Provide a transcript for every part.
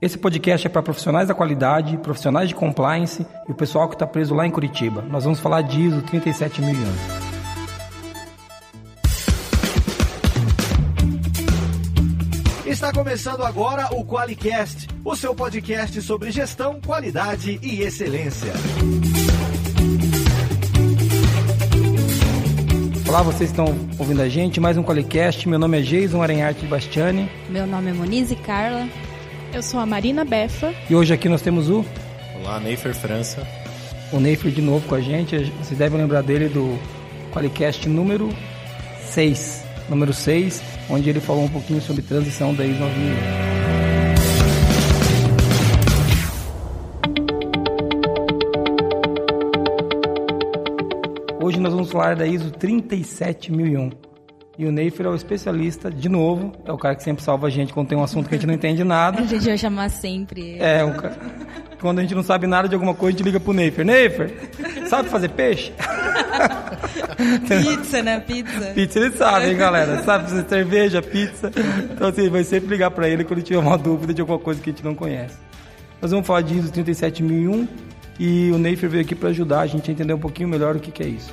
Esse podcast é para profissionais da qualidade, profissionais de compliance e o pessoal que está preso lá em Curitiba. Nós vamos falar de ISO 37001. Está começando agora o QualiCast, o seu podcast sobre gestão, qualidade e excelência. Olá, vocês estão ouvindo a gente, mais um QualiCast. Meu nome é Jason Arenharte Bastiani. Meu nome é Monize Carla. Eu sou a Marina Befa. E hoje aqui nós temos o... Olá, Neifer França. O Neifer de novo com a gente. Vocês devem lembrar dele do QualiCast número 6. Número 6, onde ele falou um pouquinho sobre transição da ISO 9000. Hoje nós vamos falar da ISO 37001. E o Neifer é o especialista, de novo, é o cara que sempre salva a gente quando tem um assunto que a gente não entende nada. A gente vai chamar sempre. É, o cara... quando a gente não sabe nada de alguma coisa, a gente liga pro Neifer. Neifer, sabe fazer peixe? pizza, né? Pizza. Pizza ele sabe, hein, galera? Sabe fazer cerveja, pizza. Então, assim, vai sempre ligar pra ele quando tiver uma dúvida de alguma coisa que a gente não conhece. Nós vamos falar de ISO 37001 e o Neifer veio aqui para ajudar a gente a entender um pouquinho melhor o que, que é isso.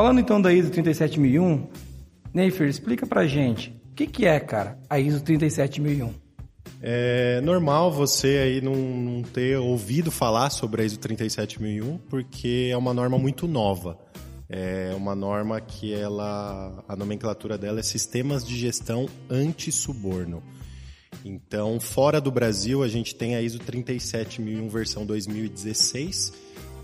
Falando então da ISO 37001, Neifer, explica pra gente, o que, que é, cara, a ISO 37001? É normal você aí não, não, ter ouvido falar sobre a ISO 37001 porque é uma norma muito nova. É uma norma que ela, a nomenclatura dela é Sistemas de Gestão Anti-Suborno. Então, fora do Brasil, a gente tem a ISO 37001 versão 2016,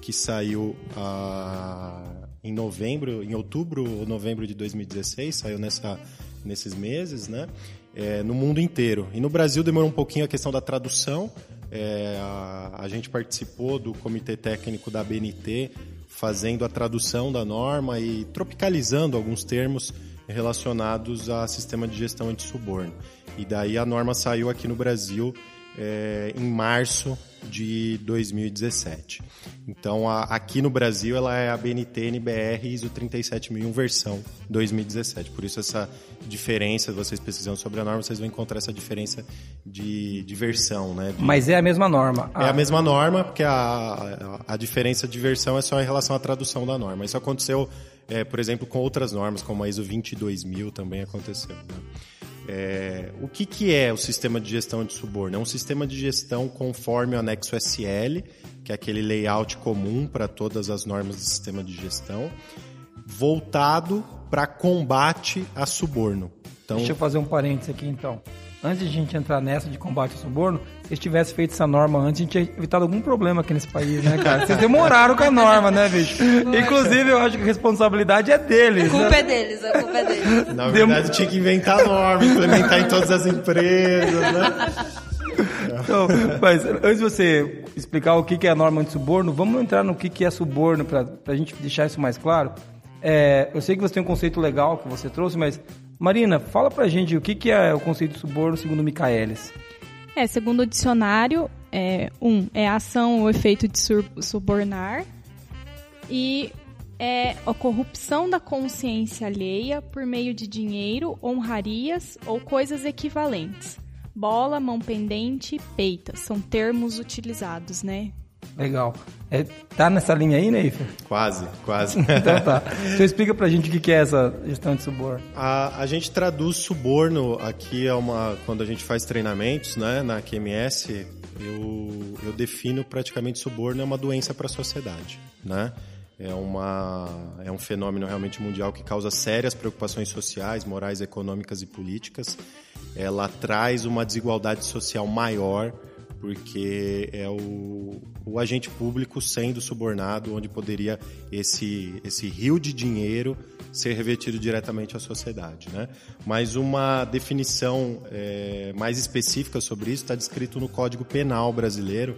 que saiu a em novembro, em outubro ou novembro de 2016, saiu nessa, nesses meses, né? É, no mundo inteiro. E no Brasil demorou um pouquinho a questão da tradução. É, a, a, gente participou do comitê técnico da BNT fazendo a tradução da norma e tropicalizando alguns termos relacionados a sistema de gestão anti-suborno. E daí a norma saiu aqui no Brasil é, em março de 2017. Então, a, aqui no Brasil, ela é a BNT NBR ISO 37001 versão 2017. Por isso, essa diferença, vocês pesquisando sobre a norma, vocês vão encontrar essa diferença de, de versão. Né? De... Mas é a mesma norma. É a mesma norma, porque a, a, a diferença de versão é só em relação à tradução da norma. Isso aconteceu, é, por exemplo, com outras normas, como a ISO 22000 também aconteceu. Né? É, o que, que é o sistema de gestão de suborno? É um sistema de gestão conforme o anexo SL, que é aquele layout comum para todas as normas do sistema de gestão, voltado para combate a suborno. Então, Deixa eu fazer um parênteses aqui então antes de a gente entrar nessa de combate ao suborno, se eles tivessem feito essa norma antes, a gente tinha evitado algum problema aqui nesse país, né, cara? Vocês demoraram com a norma, né, bicho? Inclusive, eu acho que a responsabilidade é deles. A culpa né? é deles, a culpa é deles. Na verdade, Dem... tinha que inventar a norma, implementar em todas as empresas, né? Então, mas antes de você explicar o que é a norma de suborno, vamos entrar no que é suborno para a gente deixar isso mais claro. É, eu sei que você tem um conceito legal que você trouxe, mas Marina, fala pra gente o que, que é o conceito de suborno segundo Michaelis. É, segundo o dicionário, é, um, é a ação ou efeito de subornar e é a corrupção da consciência alheia por meio de dinheiro, honrarias ou coisas equivalentes. Bola, mão pendente, peita, são termos utilizados, né? Legal. É, tá nessa linha aí, Neifer? Quase, quase. então tá. Então explica pra gente o que é essa gestão de suborno. A, a gente traduz suborno aqui é uma quando a gente faz treinamentos, né, na QMS, eu, eu defino praticamente suborno é uma doença para a sociedade, né? É, uma, é um fenômeno realmente mundial que causa sérias preocupações sociais, morais, econômicas e políticas. Ela traz uma desigualdade social maior porque é o, o agente público sendo subornado, onde poderia esse, esse rio de dinheiro ser revertido diretamente à sociedade. Né? Mas uma definição é, mais específica sobre isso está descrito no Código Penal brasileiro,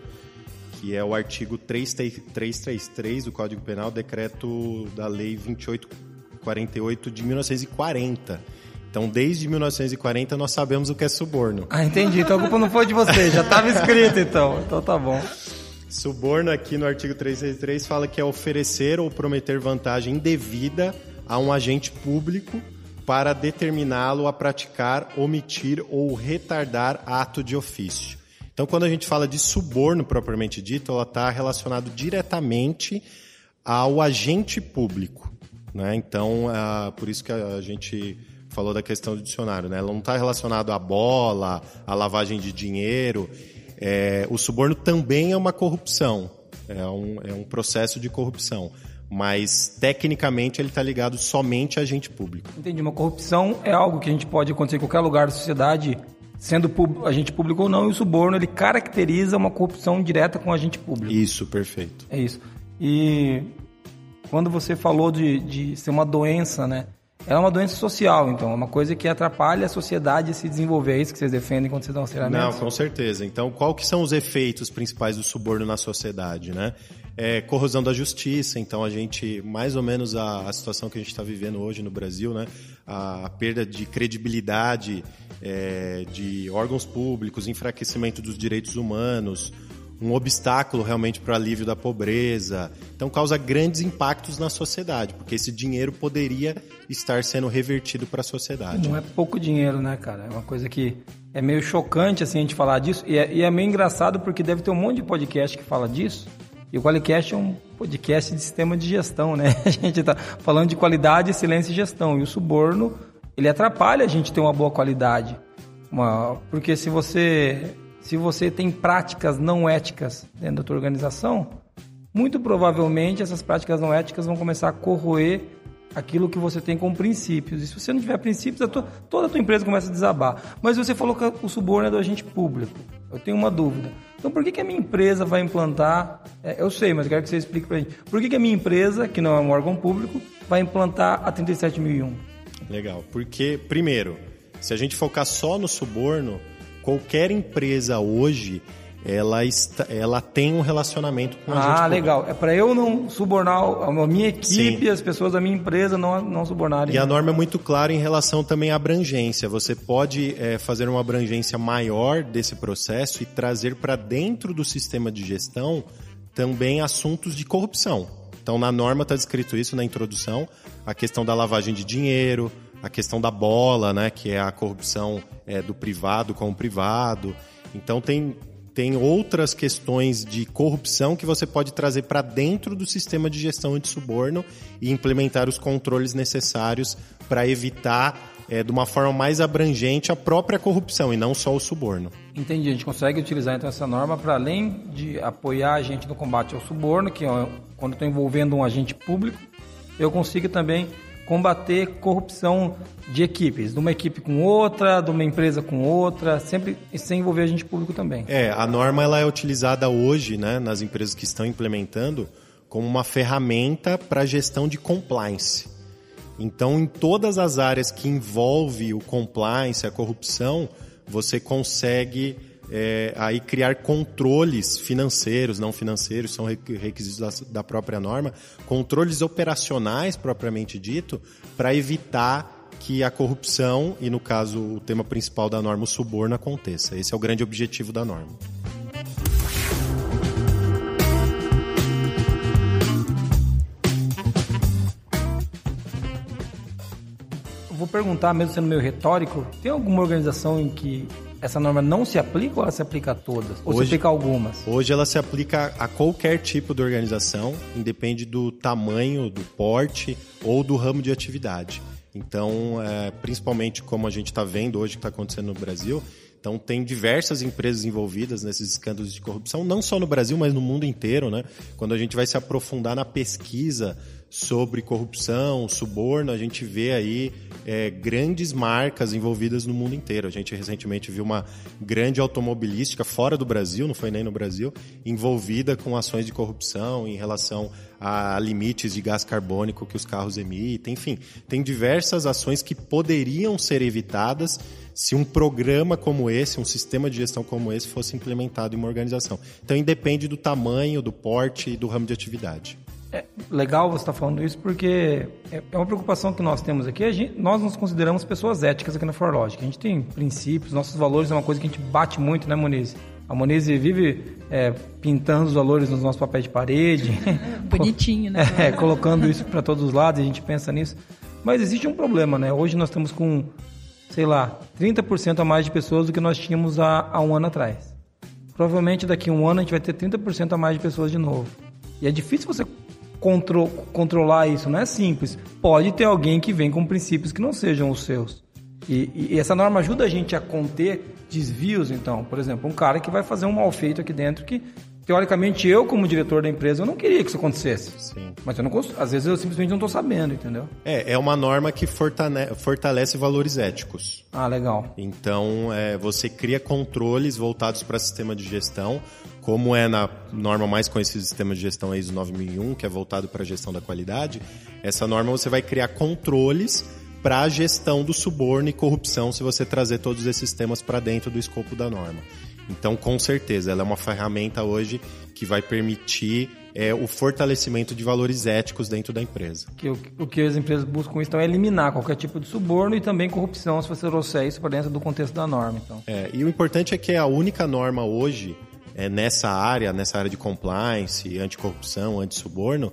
que é o artigo 333 do Código Penal, decreto da Lei 2848 de 1940 Então, desde 1940, nós sabemos o que é suborno. Ah, entendi. Então a culpa não foi de você, já estava escrito então. Então tá bom. Suborno aqui no artigo 363 fala que é oferecer ou prometer vantagem indevida a um agente público para determiná-lo a praticar, omitir ou retardar ato de ofício. Então, quando a gente fala de suborno propriamente dito, ela está relacionado diretamente ao agente público. Né? Então, é por isso que a gente falou da questão do dicionário. Né? Ela não está relacionado à bola, à lavagem de dinheiro. É, o suborno também é uma corrupção, é um, é um processo de corrupção. Mas, tecnicamente, ele está ligado somente a agente público. Entendi. Uma corrupção é algo que a gente pode acontecer em qualquer lugar da sociedade, sendo agente público ou não, e o suborno ele caracteriza uma corrupção direta com o agente público. Isso, perfeito. É isso. E quando você falou de, de ser uma doença, né? Ela é uma doença social, então, é uma coisa que atrapalha a sociedade a se desenvolver. É isso que vocês defendem quando vocês dão aconselhamento? Não, com certeza. Então, qual que são os efeitos principais do suborno na sociedade, né? É, corrosão da justiça, então a gente, mais ou menos a, a situação que a gente está vivendo hoje no Brasil, né? A, a perda de credibilidade é, de órgãos públicos, enfraquecimento dos direitos humanos, um obstáculo realmente para o alívio da pobreza. Então causa grandes impactos na sociedade, porque esse dinheiro poderia estar sendo revertido para a sociedade. Não é pouco dinheiro, né, cara? É uma coisa que é meio chocante assim a gente falar disso e é, e é meio engraçado porque deve ter um monte de podcast que fala disso. E o Qualicast é um podcast de sistema de gestão, né? A gente está falando de qualidade, excelência e gestão. E o suborno, ele atrapalha a gente ter uma boa qualidade. Uma... Porque se você se você tem práticas não éticas dentro da tua organização, muito provavelmente essas práticas não éticas vão começar a corroer aquilo que você tem como princípios. E se você não tiver princípios, a tua, toda a tua empresa começa a desabar. Mas você falou que o suborno é do agente público. Eu tenho uma dúvida. Então, por que, que a minha empresa vai implantar? É, eu sei, mas eu quero que você explique para gente. Por que, que a minha empresa, que não é um órgão público, vai implantar a 37001? Legal. Porque, primeiro, se a gente focar só no suborno, qualquer empresa hoje ela, está, ela tem um relacionamento com a ah, gente. Ah, legal. É para eu não subornar a minha equipe, Sim. as pessoas da minha empresa não, não subornarem. E a norma é muito clara em relação também à abrangência. Você pode é, fazer uma abrangência maior desse processo e trazer para dentro do sistema de gestão também assuntos de corrupção. Então, na norma está descrito isso na introdução, a questão da lavagem de dinheiro, a questão da bola, né, que é a corrupção é, do privado com o privado. Então tem, tem outras questões de corrupção que você pode trazer para dentro do sistema de gestão de suborno e implementar os controles necessários para evitar é, de uma forma mais abrangente a própria corrupção e não só o suborno. Entendi. A gente consegue utilizar então essa norma para além de apoiar a gente no combate ao suborno, que é quando estou envolvendo um agente público, eu consigo também combater corrupção de equipes, de uma equipe com outra, de uma empresa com outra, sempre sem envolver agente público também. É, a norma ela é utilizada hoje, né, nas empresas que estão implementando, como uma ferramenta para gestão de compliance. Então, em todas as áreas que envolve o compliance, a corrupção, você consegue é, aí criar controles financeiros, não financeiros, são requisitos da, da própria norma, controles operacionais propriamente dito, para evitar que a corrupção, e no caso o tema principal da norma, o suborno, aconteça. Esse é o grande objetivo da norma. vou perguntar, mesmo sendo meio retórico, tem alguma organização em que essa norma não se aplica ou ela se aplica a todas? Ou hoje, se aplica a algumas? Hoje ela se aplica a qualquer tipo de organização, independe do tamanho, do porte ou do ramo de atividade. Então, é, principalmente como a gente está vendo hoje que está acontecendo no Brasil, então tem diversas empresas envolvidas nesses escândalos de corrupção, não só no Brasil, mas no mundo inteiro, né? Quando a gente vai se aprofundar na pesquisa sobre corrupção, suborno, a gente vê aí é, grandes marcas envolvidas no mundo inteiro. A gente recentemente viu uma grande automobilística fora do Brasil, não foi nem no Brasil, envolvida com ações de corrupção em relação a limites de gás carbônico que os carros emitem. Enfim, tem diversas ações que poderiam ser evitadas se um programa como esse, um sistema de gestão como esse, fosse implementado em uma organização. Então, independe do tamanho, do porte e do ramo de atividade. É legal você estar falando isso porque é é uma preocupação que nós temos aqui. A gente- nós nos consideramos pessoas éticas aqui na Forlogic. A gente tem princípios, nossos valores é uma coisa que a gente bate muito, né, Moniz? A Moniz vive é, pintando os valores nos nossos papéis de parede. Bonitinho, né? É, colocando isso para todos os lados, a gente pensa nisso. Mas existe um problema, né? Hoje nós estamos com, sei lá, 30% a mais de pessoas do que nós tínhamos há, há um ano atrás. Provavelmente daqui a um ano a gente vai ter 30% a mais de pessoas de novo. E é difícil você contro- controlar isso, não é simples. Pode ter alguém que vem com princípios que não sejam os seus. E, e- essa norma ajuda a gente a conter desvios, então. Por exemplo, um cara que vai fazer um mal feito aqui dentro que, teoricamente, eu, como diretor da empresa, eu não queria que isso acontecesse. Sim. Mas eu não às vezes eu simplesmente não estou sabendo, entendeu? É, é uma norma que fortalece valores éticos. Ah, legal. Então, é, você cria controles voltados para sistema de gestão, como é na norma mais conhecida do sistema de gestão ISO 9001, que é voltado para a gestão da qualidade. Essa norma você vai criar controles para a gestão do suborno e corrupção se você trazer todos esses temas para dentro do escopo da norma. Então, com certeza, ela é uma ferramenta hoje que vai permitir é, o fortalecimento de valores éticos dentro da empresa. Que o, o que as empresas buscam então é eliminar qualquer tipo de suborno e também corrupção, se você trouxer isso para dentro do contexto da norma. Então. É, e o importante é que a única norma hoje é nessa área, nessa área de compliance, anticorrupção, antissuborno,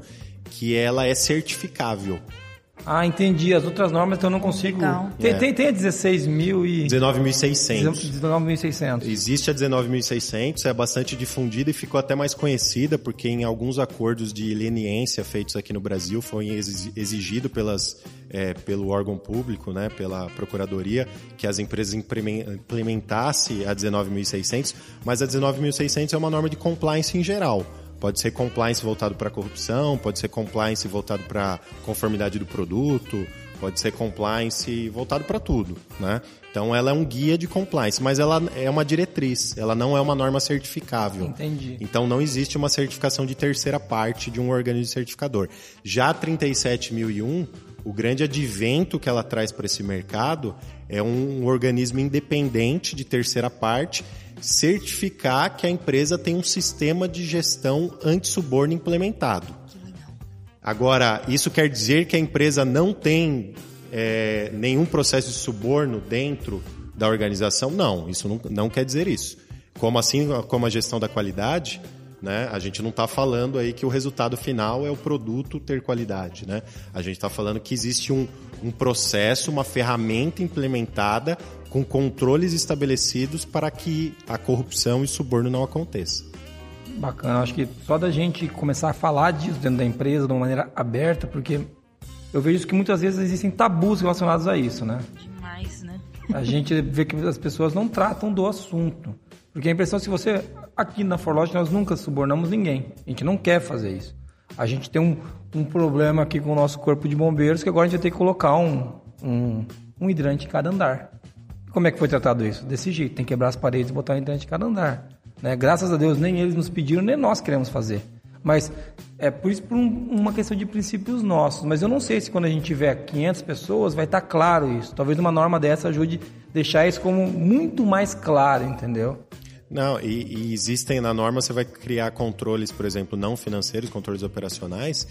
que ela é certificável. Ah, entendi. As outras normas então eu não consigo. Legal. Tem, É. tem, tem a 16 mil e. 19.600. 19.600. Existe a 19.600, é bastante difundida e ficou até mais conhecida porque em alguns acordos de leniência feitos aqui no Brasil foi exi- exigido pelas, é, pelo órgão público, né, pela procuradoria, que as empresas implemen- implementassem a 19.600, mas a 19.600 é uma norma de compliance em geral. Pode ser compliance voltado para corrupção, pode ser compliance voltado para conformidade do produto, pode ser compliance voltado para tudo, né? Então ela é um guia de compliance, mas ela é uma diretriz, ela não é uma norma certificável. Entendi. Então não existe uma certificação de terceira parte de um organismo certificador. Já a 37001, o grande advento que ela traz para esse mercado é um organismo independente de terceira parte certificar que a empresa tem um sistema de gestão anti-suborno implementado. Agora, isso quer dizer que a empresa não tem é, nenhum processo de suborno dentro da organização? Não, isso não, não quer dizer isso. Como assim, como a gestão da qualidade, né? A gente não está falando aí que o resultado final é o produto ter qualidade, né? A gente está falando que existe um, um processo, uma ferramenta implementada com controles estabelecidos para que a corrupção e suborno não aconteça. Bacana. Acho que só da gente começar a falar disso dentro da empresa de uma maneira aberta, porque eu vejo que muitas vezes existem tabus relacionados a isso, né? Demais, né? A gente vê que as pessoas não tratam do assunto. Porque a impressão é que se você. Aqui na Forlogic nós nunca subornamos ninguém. A gente não quer fazer isso. A gente tem um, um problema aqui com o nosso corpo de bombeiros que agora a gente vai ter que colocar um, um, um hidrante em cada andar. Como é que foi tratado isso? Desse jeito, tem que quebrar as paredes e botar um hidrante em cada andar. Né? Graças a Deus, nem eles nos pediram, nem nós queremos fazer. Mas é por isso por um- uma questão de princípios nossos. Mas eu não sei se quando a gente tiver 500 pessoas vai estar claro isso. Talvez uma norma dessa ajude a deixar isso como muito mais claro, entendeu? Não, e, e existem na norma, você vai criar controles, por exemplo, não financeiros, controles operacionais,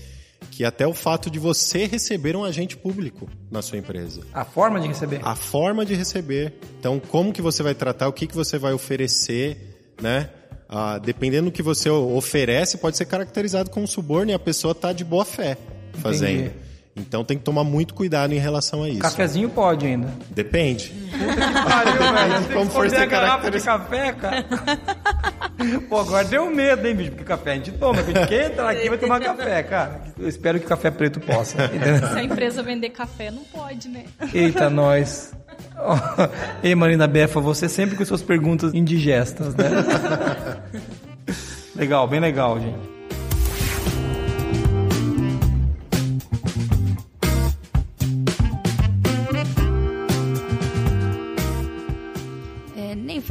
que até o fato de você receber um agente público na sua empresa. A forma de receber. A forma de receber. Então, como que você vai tratar, o que, que você vai oferecer, né? Ah, dependendo do que você oferece, pode ser caracterizado como suborno e a pessoa está de boa fé fazendo. Entendi. Então tem que tomar muito cuidado em relação a isso. Cafezinho pode ainda. Depende. Pariu, velho. Como for ser a garrafa de café, cara. Pô, agora deu medo, hein, bicho? Porque café a gente toma. A gente quer entrar aqui e vai tomar café, cara. Eu espero que café preto possa. Se a empresa vender café, não pode, né? Eita, nós. Ó, Ei, Marina Befa, você sempre com suas perguntas indigestas, né? legal, bem legal, gente.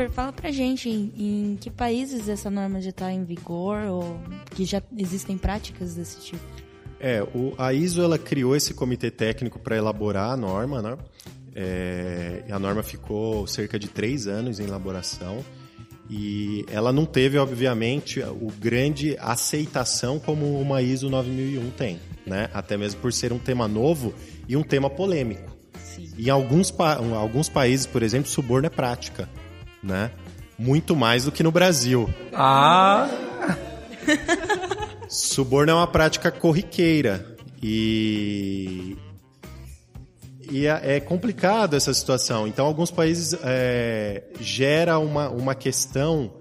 Neifer, fala pra gente em, em que países essa norma já está em vigor ou que já existem práticas desse tipo. É, o- a ISO ela criou esse comitê técnico para elaborar a norma, né? É, e a norma ficou cerca de três anos em elaboração e ela não teve, obviamente, o grande aceitação como uma ISO 9001 tem, né? Até mesmo por ser um tema novo e um tema polêmico. Sim. Em alguns, pa alguns países, por exemplo, suborno é prática, né? Muito mais do que no Brasil. Ah! Suborno é uma prática corriqueira e e é, é complicado essa situação. Então, alguns países é, gera uma, uma questão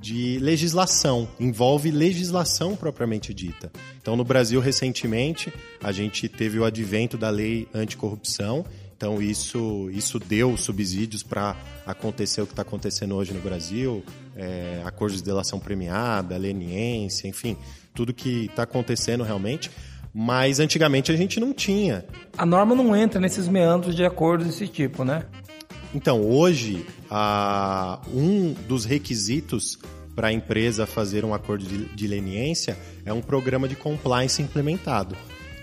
de legislação, envolve legislação propriamente dita. Então, no Brasil, recentemente, a gente teve o advento da lei anticorrupção. Então, isso, isso deu subsídios para acontecer o que está acontecendo hoje no Brasil, é, acordos de delação premiada, leniência, enfim, tudo que está acontecendo realmente. Mas antigamente a gente não tinha. A norma não entra nesses meandros de acordos desse tipo, né? Então, hoje, a, um dos requisitos para a empresa fazer um acordo de, de leniência é um programa de compliance implementado.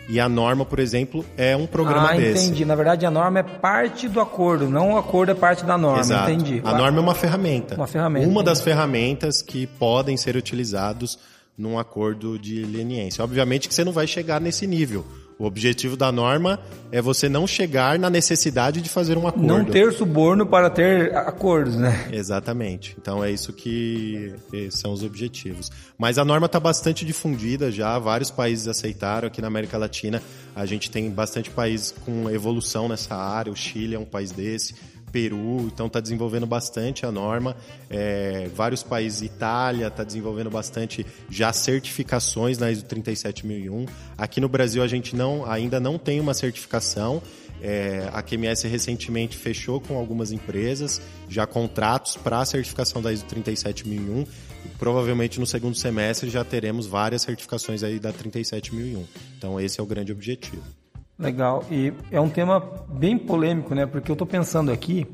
E a norma, por exemplo, é um programa ah, desse. entendi. Na verdade, a norma é parte do acordo, não o acordo é parte da norma. Exato. Entendi. A norma é uma ferramenta. Uma ferramenta. Uma entendi. das ferramentas que podem ser utilizados num acordo de leniência. Obviamente que você não vai chegar nesse nível. O objetivo da norma é você não chegar na necessidade de fazer um acordo. Não ter suborno para ter acordos, né? Exatamente. Então é isso que são os objetivos. Mas a norma está bastante difundida já, vários países aceitaram. Aqui na América Latina a gente tem bastante países com evolução nessa área. O Chile é um país desse. Peru, então está desenvolvendo bastante a norma. É, vários países, Itália está desenvolvendo bastante já certificações na ISO 37001. Aqui no Brasil a gente não, ainda não tem uma certificação. É, a QMS recentemente fechou com algumas empresas já contratos para a certificação da ISO 37001. Provavelmente no segundo semestre já teremos várias certificações aí da 37001. Então esse é o grande objetivo. Legal. E é um tema bem polêmico, né? Porque eu estou pensando aqui,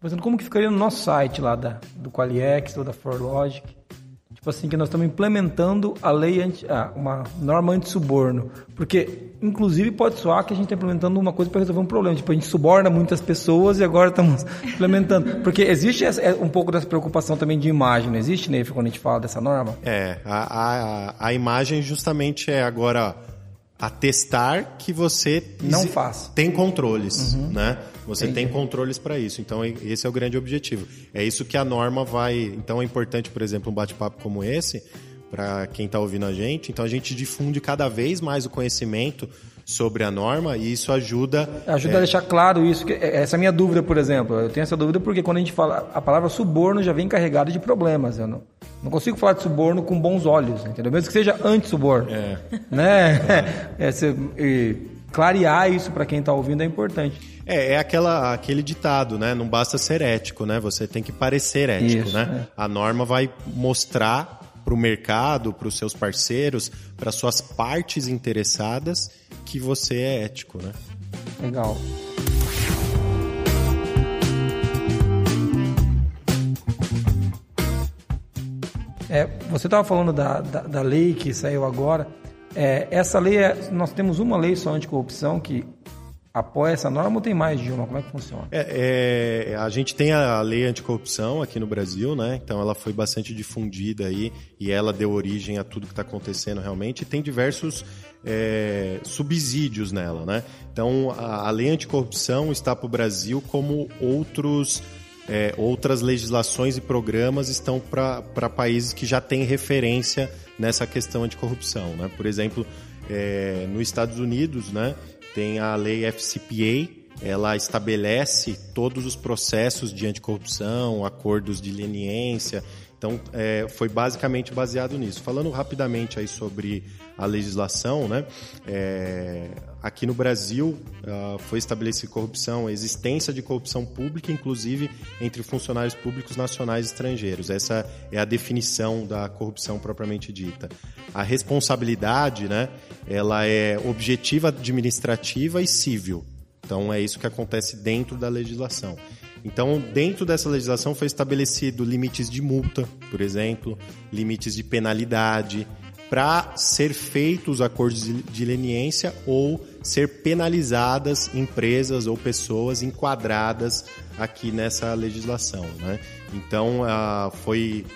pensando como que ficaria no nosso site lá da, do Qualiex ou da ForLogic. Tipo assim, que nós estamos implementando a lei, anti, ah, uma norma anti-suborno. Porque, inclusive, pode soar que a gente está implementando uma coisa para resolver um problema. Tipo, a gente suborna muitas pessoas e agora estamos implementando. Porque existe essa, é, um pouco dessa preocupação também de imagem, não existe, Neif, quando a gente fala dessa norma? É, a, a, a imagem justamente é agora atestar que você não faz. Tem controles, uhum. né? Você Entendi. tem controles para isso. Então esse é o grande objetivo. É isso que a norma vai. Então é importante, por exemplo, um bate-papo como esse para quem está ouvindo a gente. Então a gente difunde cada vez mais o conhecimento sobre a norma e isso ajuda. Ajuda é... a deixar claro isso. Que, é, essa é a minha dúvida, por exemplo. Eu tenho essa dúvida porque quando a gente fala. A palavra suborno já vem carregada de problemas. Eu não, não consigo falar de suborno com bons olhos, entendeu? Mesmo que seja anti-suborno. É. Né? É. E clarear isso para quem está ouvindo é importante. É, é aquela, aquele ditado, né? Não basta ser ético, né? Você tem que parecer ético, Isso, né? é. A norma vai mostrar para o mercado, para os seus parceiros, para suas partes interessadas que você é ético, né? Legal. É, você estava falando da, da, da, lei que saiu agora. É, essa lei, é, nós temos uma lei só anticorrupção que apoia essa norma ou tem mais de uma? Como é que funciona? É, é, a gente tem a lei anticorrupção aqui no Brasil, né? Então ela foi bastante difundida aí e ela deu origem a tudo que está acontecendo realmente. E tem diversos é, subsídios nela, né? Então a, a lei anticorrupção está para o Brasil como outros é, outras legislações e programas estão para países que já têm referência nessa questão anticorrupção, né? Por exemplo, é, nos Estados Unidos, né? Tem a lei FCPA, ela estabelece todos os processos de anticorrupção, acordos de leniência. Então, é, foi basicamente baseado nisso. Falando rapidamente aí sobre a legislação, né? É, aqui no Brasil uh, foi estabelecida corrupção, a existência de corrupção pública, inclusive entre funcionários públicos nacionais e estrangeiros. Essa é a definição da corrupção propriamente dita. A responsabilidade, né? Ela é objetiva, administrativa e civil. Então é isso que acontece dentro da legislação. Então, dentro dessa legislação foi estabelecido limites de multa, por exemplo, limites de penalidade, para ser feitos os acordos de leniência ou ser penalizadas empresas ou pessoas enquadradas aqui nessa legislação. Né? Então, uh, foi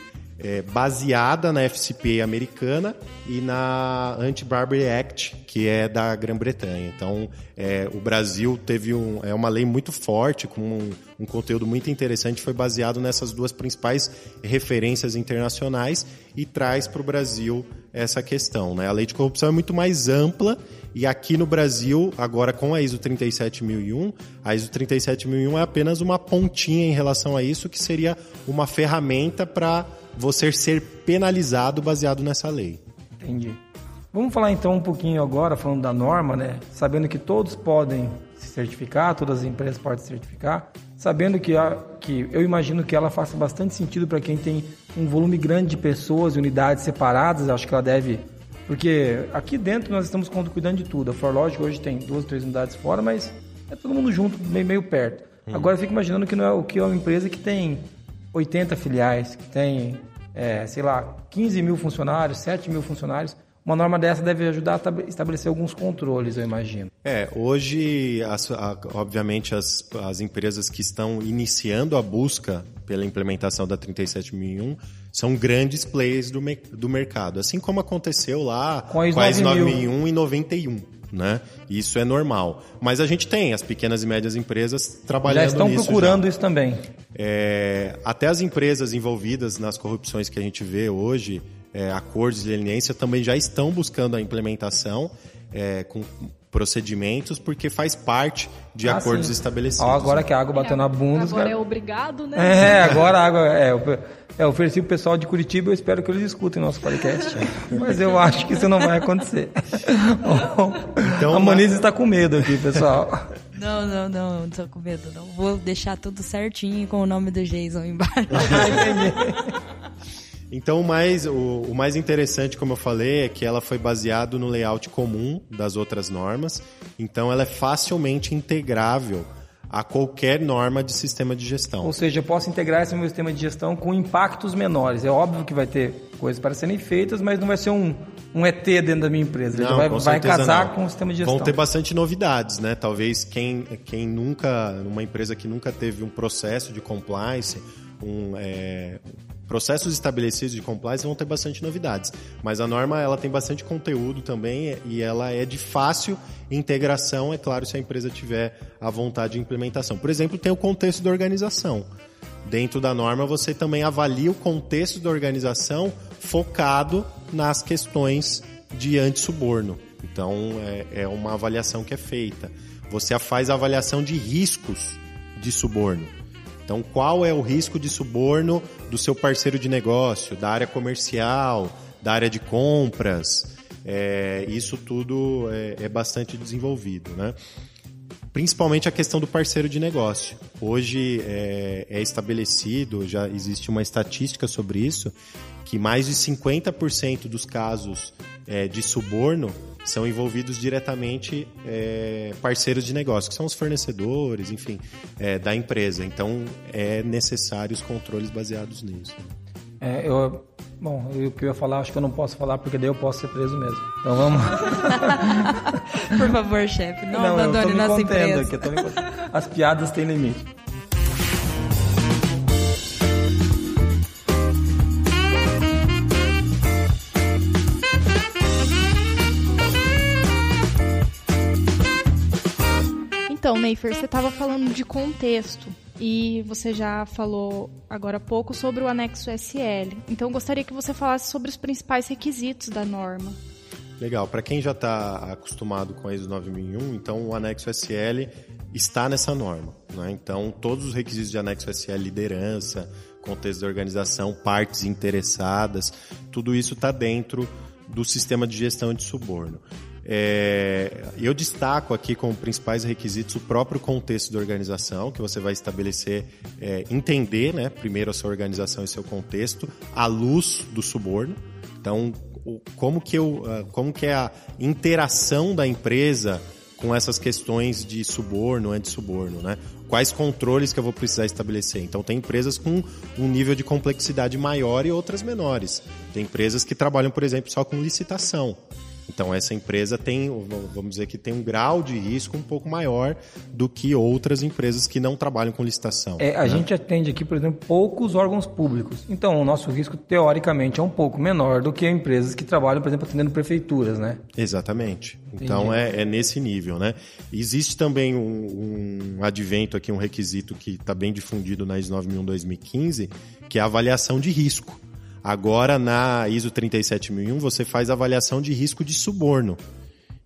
é, baseada na FCPA americana e na Anti-Bribery Act, que é da Grã-Bretanha. Então, é, o Brasil teve um, é uma lei muito forte, com um, um conteúdo muito interessante, foi baseado nessas duas principais referências internacionais e traz para o Brasil essa questão. Né? A lei de corrupção é muito mais ampla e aqui no Brasil, agora com a ISO 37001, a ISO 37001 é apenas uma pontinha em relação a isso, que seria uma ferramenta para você ser penalizado baseado nessa lei. Entendi. Vamos falar então um pouquinho agora, falando da norma, né? Sabendo que todos podem se certificar, todas as empresas podem se certificar, sabendo que, a, que eu imagino que ela faça bastante sentido para quem tem um volume grande de pessoas e unidades separadas, acho que ela deve. Porque aqui dentro nós estamos cuidando de tudo. A Forlogic hoje tem duas, três unidades fora, mas é todo mundo junto, meio, meio perto. Hum. Agora eu fico imaginando que não é o que é uma empresa que tem 80 filiais, que tem, é, sei lá, 15 mil funcionários, 7 mil funcionários, uma norma dessa deve ajudar a estabelecer alguns controles, eu imagino. É, hoje, as, a, obviamente, as, as empresas que estão iniciando a busca pela implementação da 37001 são grandes players do, do mercado, assim como aconteceu lá com a ISO 9001 em 91 né? Isso é normal. Mas a gente tem as pequenas e médias empresas trabalhando nisso. Já estão nisso procurando já. isso também. É, até as empresas envolvidas nas corrupções que a gente vê hoje, é, acordos de leniência, também já estão buscando a implementação é, com procedimentos, porque faz parte de ah, acordos sim. estabelecidos. Ó, agora que a água bateu é, na bunda... Agora cara... é obrigado, né? É, agora a água... É, é, ofereci o pessoal de Curitiba, eu espero que eles escutem nosso podcast. mas eu acho que isso não vai acontecer. então, a Moniz está com medo aqui, pessoal. Não, não, não, não tô com medo, não. Vou deixar tudo certinho com o nome do Jason embaixo. Então, o mais, o, o, mais interessante, como eu falei, é que ela foi baseado no layout comum das outras normas. Então, ela é facilmente integrável a qualquer norma de sistema de gestão. Ou seja, eu posso integrar esse meu sistema de gestão com impactos menores. É óbvio que vai ter coisas para serem feitas, mas não vai ser um, um ET dentro da minha empresa. Não, vai, vai casar não. com o sistema de gestão. Vão ter bastante novidades, né? Talvez quem, quem nunca, uma empresa que nunca teve um processo de compliance, um, é, processos estabelecidos de compliance vão ter bastante novidades, mas a norma ela tem bastante conteúdo também e ela é de fácil integração, é claro, se a empresa tiver a vontade de implementação. Por exemplo, tem o contexto da organização. Dentro da norma, você também avalia o contexto da organização focado nas questões de antissuborno. Então, é, é uma avaliação que é feita. Você faz a avaliação de riscos de suborno. Então, qual é o risco de suborno do seu parceiro de negócio, da área comercial, da área de compras? É, isso tudo é, é bastante desenvolvido, né? Principalmente a questão do parceiro de negócio. Hoje é, é estabelecido, já existe uma estatística sobre isso, que mais de 50% dos casos é, de suborno são envolvidos diretamente é, parceiros de negócio, que são os fornecedores, enfim, é, da empresa. Então, é necessário os controles baseados nisso. É, eu, bom, o que eu ia falar, acho que eu não posso falar, porque daí eu posso ser preso mesmo. Então vamos. Por favor, chefe, não, não abandone nossa empresa. Aqui, As piadas têm limite. Então, Neifer, você estava falando de contexto e você já falou agora há pouco sobre o anexo SL. Então, gostaria que você falasse sobre os principais requisitos da norma. Legal. Para quem já está acostumado com a ISO 9001, então o anexo SL está nessa norma. Né? Então, todos os requisitos de anexo SL, liderança, contexto da organização, partes interessadas, tudo isso está dentro do sistema de gestão de suborno. É, eu destaco aqui como principais requisitos o próprio contexto da organização, que você vai estabelecer, é, entender, né, primeiro a sua organização e seu contexto, à luz do suborno. Então, como que, eu, ah, como que é a interação da empresa com essas questões de suborno, anti-suborno, né? quais controles que eu vou precisar estabelecer. Então, tem empresas com um nível de complexidade maior e outras menores. Tem empresas que trabalham, por exemplo, só com licitação. Então essa empresa tem, vamos dizer que tem um grau de risco um pouco maior do que outras empresas que não trabalham com licitação. É, a né? gente atende aqui, por exemplo, poucos órgãos públicos. Então o nosso risco teoricamente é um pouco menor do que empresas que trabalham, por exemplo, atendendo prefeituras, né? Exatamente. Então é, é, nesse nível, né? Existe também um, um advento aqui, um requisito que está bem difundido na ISO 9001-2015, que é a avaliação de risco. Agora, na ISO 37001, você faz avaliação de risco de suborno.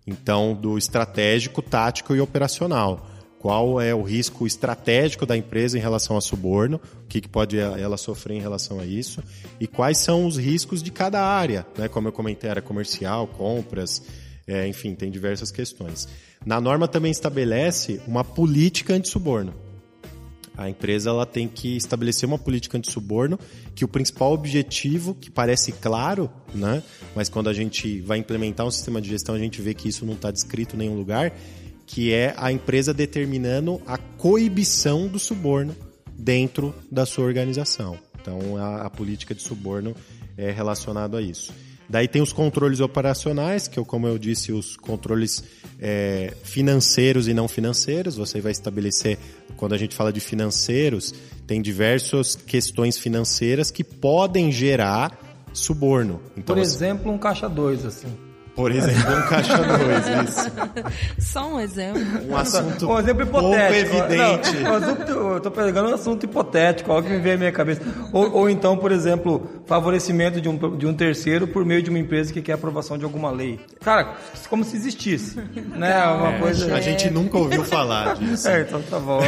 Então, do estratégico, tático e operacional. Qual é o risco estratégico da empresa em relação a suborno? O que, pode ela sofrer em relação a isso? E quais são os riscos de cada área? Né? Como eu comentei, área comercial, compras, é, enfim, tem diversas questões. Na norma também estabelece uma política anti-suborno. A empresa ela tem que estabelecer uma política de suborno que o principal objetivo, que parece claro, né? mas quando a gente vai implementar um sistema de gestão, a gente vê que isso não está descrito em nenhum lugar, que é a empresa determinando a coibição do suborno dentro da sua organização. Então, a, a política de suborno é relacionado a isso. Daí tem os controles operacionais, que, como eu disse, os controles é, financeiros e não financeiros. Você vai estabelecer, quando a gente fala de financeiros, tem diversas questões financeiras que podem gerar suborno. Então, Por exemplo, um caixa 2, assim. Por exemplo, um caixa 2, isso. Só um exemplo. Um assunto um exemplo hipotético. pouco evidente. Não, assunto, eu tô pegando um assunto hipotético, algo que me vem à minha cabeça. Ou, ou então, por exemplo, favorecimento de um, de um terceiro por meio de uma empresa que quer aprovação de alguma lei. Cara, como se existisse. Né? Uma é, coisa... A gente nunca ouviu falar disso. É, então tá bom.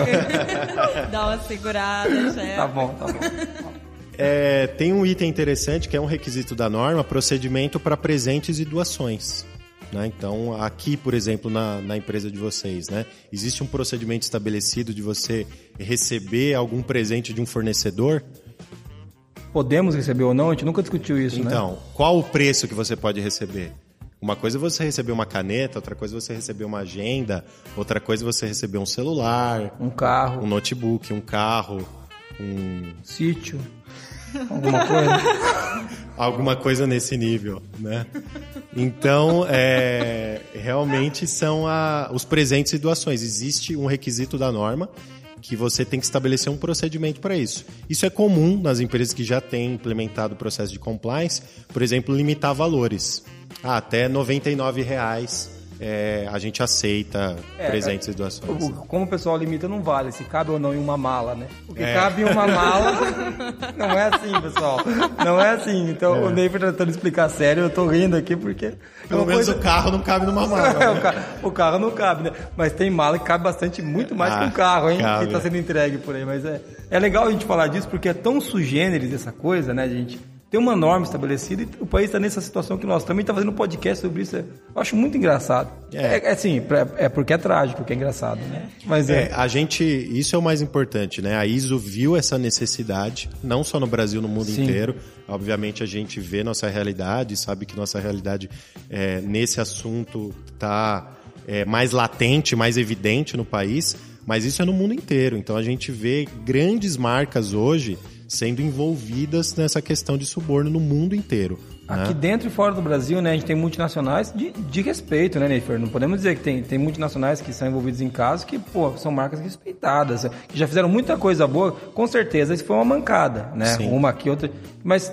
Dá uma segurada, chefe. Tá bom, tá bom. É, tem um item interessante que é um requisito da norma, procedimento para presentes e doações. Né? Então, aqui, por exemplo, na, na, empresa de vocês, né? existe um procedimento estabelecido de você receber algum presente de um fornecedor? Podemos receber ou não? A gente nunca discutiu isso, então, né? Então, qual o preço que você pode receber? Uma coisa é você receber uma caneta, outra coisa é você receber uma agenda, outra coisa é você receber um celular, um carro, um notebook, um carro, um sítio. Alguma coisa? Alguma coisa nesse nível, né? Então, é, realmente são a, os presentes e doações. Existe um requisito da norma que você tem que estabelecer um procedimento para isso. Isso é comum nas empresas que já têm implementado o processo de compliance, por exemplo, limitar valores. Ah, até 99 reais é, a gente aceita é, presentes e doações. Como o pessoal limita, não vale se cabe ou não em uma mala, né? Porque é. cabe em uma mala, não é assim, pessoal. Não é assim. Então é. o Ney tá tentando explicar sério, eu tô rindo aqui porque. Pelo menos coisa... o carro não cabe numa mala. Né? o, carro, o, carro, não cabe, né? Mas tem mala que cabe bastante, muito mais ah, que um carro, hein? Cabe. Que tá sendo entregue por aí. Mas é, é legal a gente falar disso porque é tão sugêneres essa coisa, né, gente? Tem uma norma estabelecida e o país está nessa situação que nós também está fazendo um podcast sobre isso. Eu acho muito engraçado. É, é, é assim, é porque é trágico, que é engraçado, né? Mas é. é. A gente, isso é o mais importante, né? A ISO viu essa necessidade, não só no Brasil, no mundo Sim. inteiro. Obviamente a gente vê nossa realidade, sabe que nossa realidade é, nesse assunto está é, mais latente, mais evidente no país, mas isso é no mundo inteiro. Então a gente vê grandes marcas hoje sendo envolvidas nessa questão de suborno no mundo inteiro. Aqui né? dentro e fora do Brasil, né, a gente tem multinacionais de, de respeito, né, Neifer? Não podemos dizer que tem, tem multinacionais que são envolvidos em casos que, pô, são marcas respeitadas, que já fizeram muita coisa boa. Com certeza, isso foi uma mancada, né? Sim. Uma aqui, outra. Mas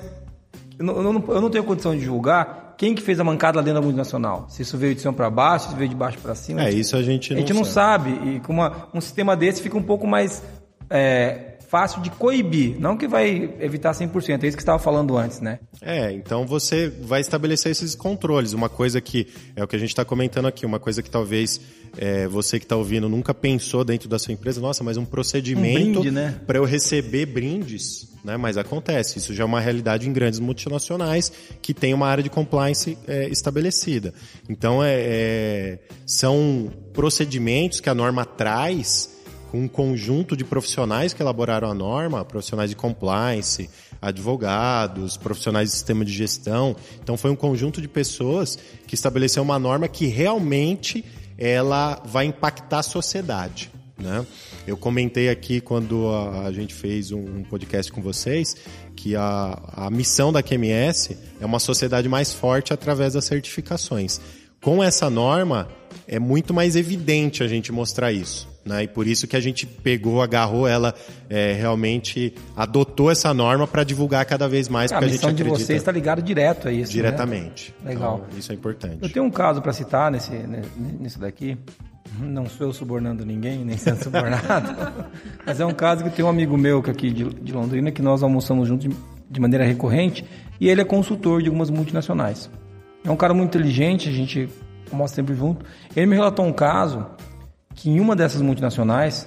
eu não, eu, não, eu não tenho condição de julgar quem que fez a mancada lá dentro da multinacional. Se isso veio de cima para baixo, se veio de baixo para cima. É, isso a gente não A gente não sabe. sabe. E com uma, um sistema desse fica um pouco mais... É, fácil de coibir, não que vai evitar 100%, é isso que você estava falando antes, né? É, então você vai estabelecer esses controles. Uma coisa que é o que a gente está comentando aqui, uma coisa que talvez é, você que está ouvindo nunca pensou dentro da sua empresa, nossa, mas um procedimento um né? para eu receber brindes, né? Mas acontece, isso já é uma realidade em grandes multinacionais que tem uma área de compliance é, estabelecida. Então, é, é são procedimentos que a norma traz com um conjunto de profissionais que elaboraram a norma, profissionais de compliance, advogados, profissionais de sistema de gestão. Então foi um conjunto de pessoas que estabeleceu uma norma que realmente ela vai impactar a sociedade. Né? Eu comentei aqui quando a, gente fez um, um, podcast com vocês que a, a missão da QMS é uma sociedade mais forte através das certificações. Com essa norma, é muito mais evidente a gente mostrar isso. Né? E por isso que a gente pegou, agarrou ela, é, realmente adotou essa norma para divulgar cada vez mais. A missão a de vocês está ligado direto a isso. Né? Diretamente. Né? Legal. Então, isso é importante. Eu tenho um caso para citar nesse, nisso daqui. Não sou eu subornando ninguém, nem sendo subornado. mas é um caso que tem um amigo meu aqui de, de Londrina que nós almoçamos juntos de, de maneira recorrente e ele é consultor de algumas multinacionais. É um cara muito inteligente, a gente almoça sempre junto. Ele me relatou um caso que em uma dessas multinacionais,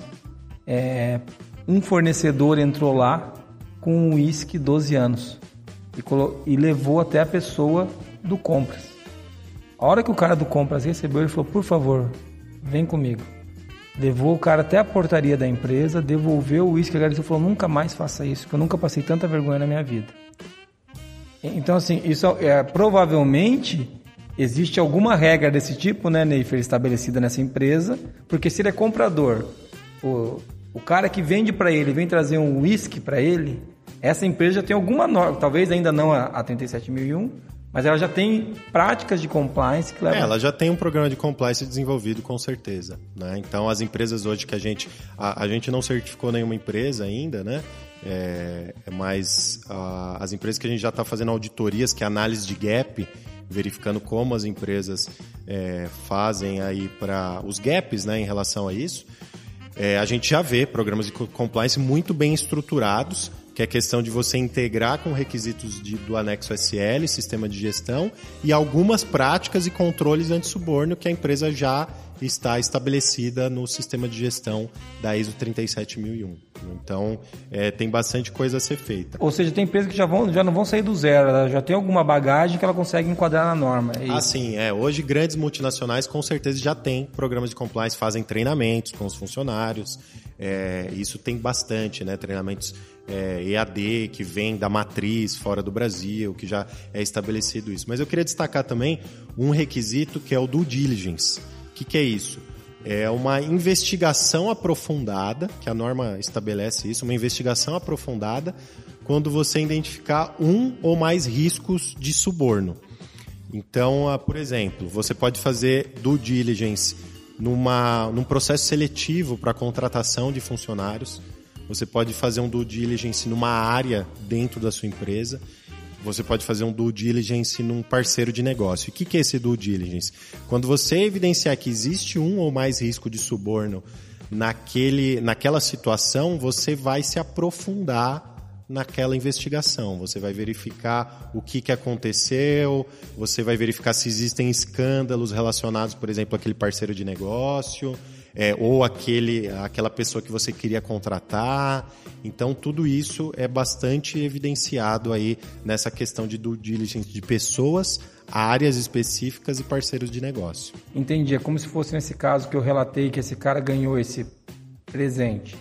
é, um fornecedor entrou lá com um uísque 12 anos e, e, levou até a pessoa do compras. A hora que o cara do compras recebeu, ele falou: por favor, vem comigo. Levou o cara até a portaria da empresa, devolveu o uísque, agradeceu e falou: nunca mais faça isso, porque eu nunca passei tanta vergonha na minha vida. Então, assim, isso é, provavelmente Existe alguma regra desse tipo, né, Neifer, estabelecida nessa empresa? Porque se ele é comprador, o, o cara que vende para ele vem trazer um whisky para ele, essa empresa já tem alguma norma, talvez ainda não a, a 37001, mas ela já tem práticas de compliance que levam... É, ela já tem um programa de compliance desenvolvido, com certeza. Né? Então, as empresas hoje que a gente... A, a gente não certificou nenhuma empresa ainda, né? É, mas a, as empresas que a gente já está fazendo auditorias, que é análise de gap, verificando como as empresas é, fazem aí para os gaps né, em relação a isso, é, a gente já vê programas de compliance muito bem estruturados, que é questão de você integrar com requisitos de, do anexo SL, sistema de gestão, e algumas práticas e controles anti-suborno que a empresa já está estabelecida no sistema de gestão da ISO 37001. Então, é, tem bastante coisa a ser feita. Ou seja, tem empresas que já, vão, já não vão sair do zero, ela já tem alguma bagagem que ela consegue enquadrar na norma. É ah, sim. É. Hoje, grandes multinacionais com certeza já têm programas de compliance, fazem treinamentos com os funcionários. É, isso tem bastante, né? Treinamentos é, EAD que vem da matriz fora do Brasil, que já é estabelecido isso. Mas eu queria destacar também um requisito que é o due diligence que, que é isso? É uma investigação aprofundada, que a norma estabelece isso, uma investigação aprofundada quando você identificar um ou mais riscos de suborno. Então, ah, por exemplo, você pode fazer due diligence numa, num processo seletivo para contratação de funcionários. Você pode fazer um due diligence numa área dentro da sua empresa você pode fazer um due diligence num parceiro de negócio. O que é esse due diligence? Quando você evidenciar que existe um ou mais risco de suborno naquele, naquela situação, você vai se aprofundar naquela investigação. Você vai verificar o que, que aconteceu, você vai verificar se existem escândalos relacionados, por exemplo, àquele parceiro de negócio é, ou aquele, aquela pessoa que você queria contratar. Então, tudo isso é bastante evidenciado aí nessa questão de due diligence de pessoas, áreas específicas e parceiros de negócio. Entendi. É como se fosse nesse caso que eu relatei que esse cara ganhou esse presente.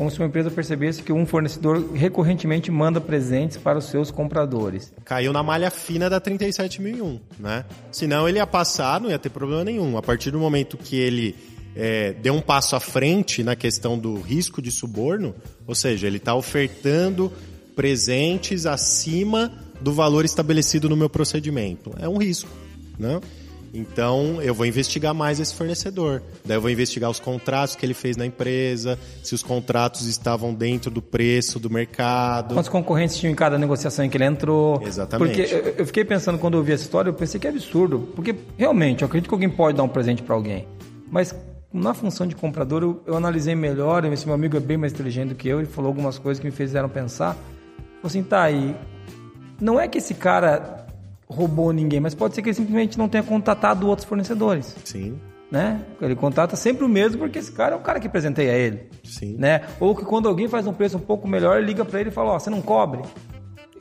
Como se uma empresa percebesse que um fornecedor recorrentemente manda presentes para os seus compradores. Caiu na malha fina da 37001, né? Senão ele ia passar, não ia ter problema nenhum. A partir do momento que ele é, deu um passo à frente na questão do risco de suborno, ou seja, ele está ofertando presentes acima do valor estabelecido no meu procedimento. É um risco, né? Então, eu vou investigar mais esse fornecedor. Daí eu vou investigar os contratos que ele fez na empresa, se os contratos estavam dentro do preço do mercado. Quantos concorrentes tinham em cada negociação em que ele entrou. Exatamente. Porque eu fiquei pensando quando eu vi essa história, eu pensei que é absurdo. Porque, realmente, eu acredito que alguém pode dar um presente para alguém. Mas na função de comprador, eu, eu, analisei melhor. Esse meu amigo é bem mais inteligente do que eu. Ele falou algumas coisas que me fizeram pensar. Falei assim, tá aí. Não é que esse cara roubou ninguém, mas pode ser que ele simplesmente não tenha contatado outros fornecedores. Sim. Né? Ele contata sempre o mesmo porque esse cara é o cara que presenteia ele. Sim. Né? Ou que quando alguém faz um preço um pouco melhor, ele liga para ele e fala: Ó, oh, você não cobre?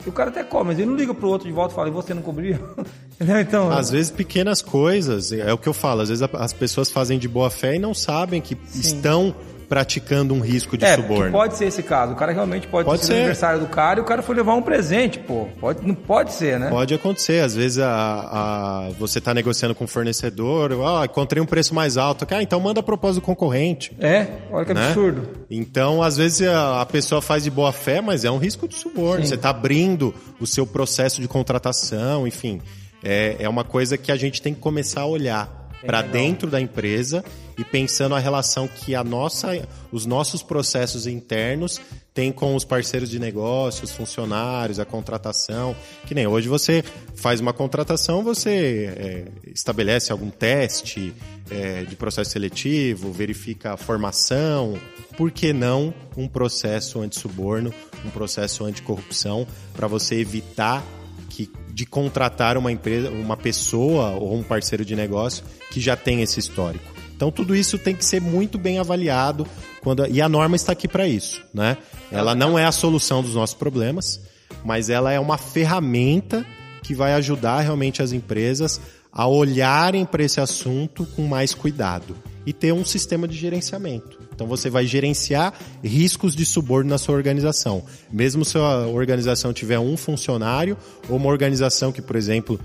O cara até come, mas ele não liga pro outro de volta e fala, e você não cobriu? então, às vezes pequenas coisas, é o que eu falo, às vezes as pessoas fazem de boa fé e não sabem que Sim. estão praticando um risco de é, suborno. pode ser esse caso. O cara realmente pode, Pode ser, aniversário do cara e o cara foi levar um presente, pô. Pode, não pode ser, né? Pode acontecer, às vezes a, a- você está negociando com o fornecedor, ah, encontrei um preço mais alto, ah, então manda a proposta do concorrente. É, olha que né? absurdo. Então, às vezes a, a pessoa faz de boa fé, mas é um risco de suborno. Você está abrindo o seu processo de contratação, enfim. É, é uma coisa que a gente tem que começar a olhar para dentro da empresa e pensando a relação que a nossa, os nossos processos internos têm com os parceiros de negócios, funcionários, a contratação. Que nem hoje você faz uma contratação, você é, estabelece algum teste é, de processo seletivo, verifica a formação. Por que não um processo anti-suborno, um processo anticorrupção, para você evitar que de contratar uma empresa, uma pessoa ou um parceiro de negócio que já tem esse histórico. Então tudo isso tem que ser muito bem avaliado quando e a norma está aqui para isso, né? Ela não é a solução dos nossos problemas, mas ela é uma ferramenta que vai ajudar realmente as empresas a olharem para esse assunto com mais cuidado e ter um sistema de gerenciamento. Então você vai gerenciar riscos de suborno na sua organização. Mesmo se a organização tiver um funcionário ou uma organização que, por exemplo,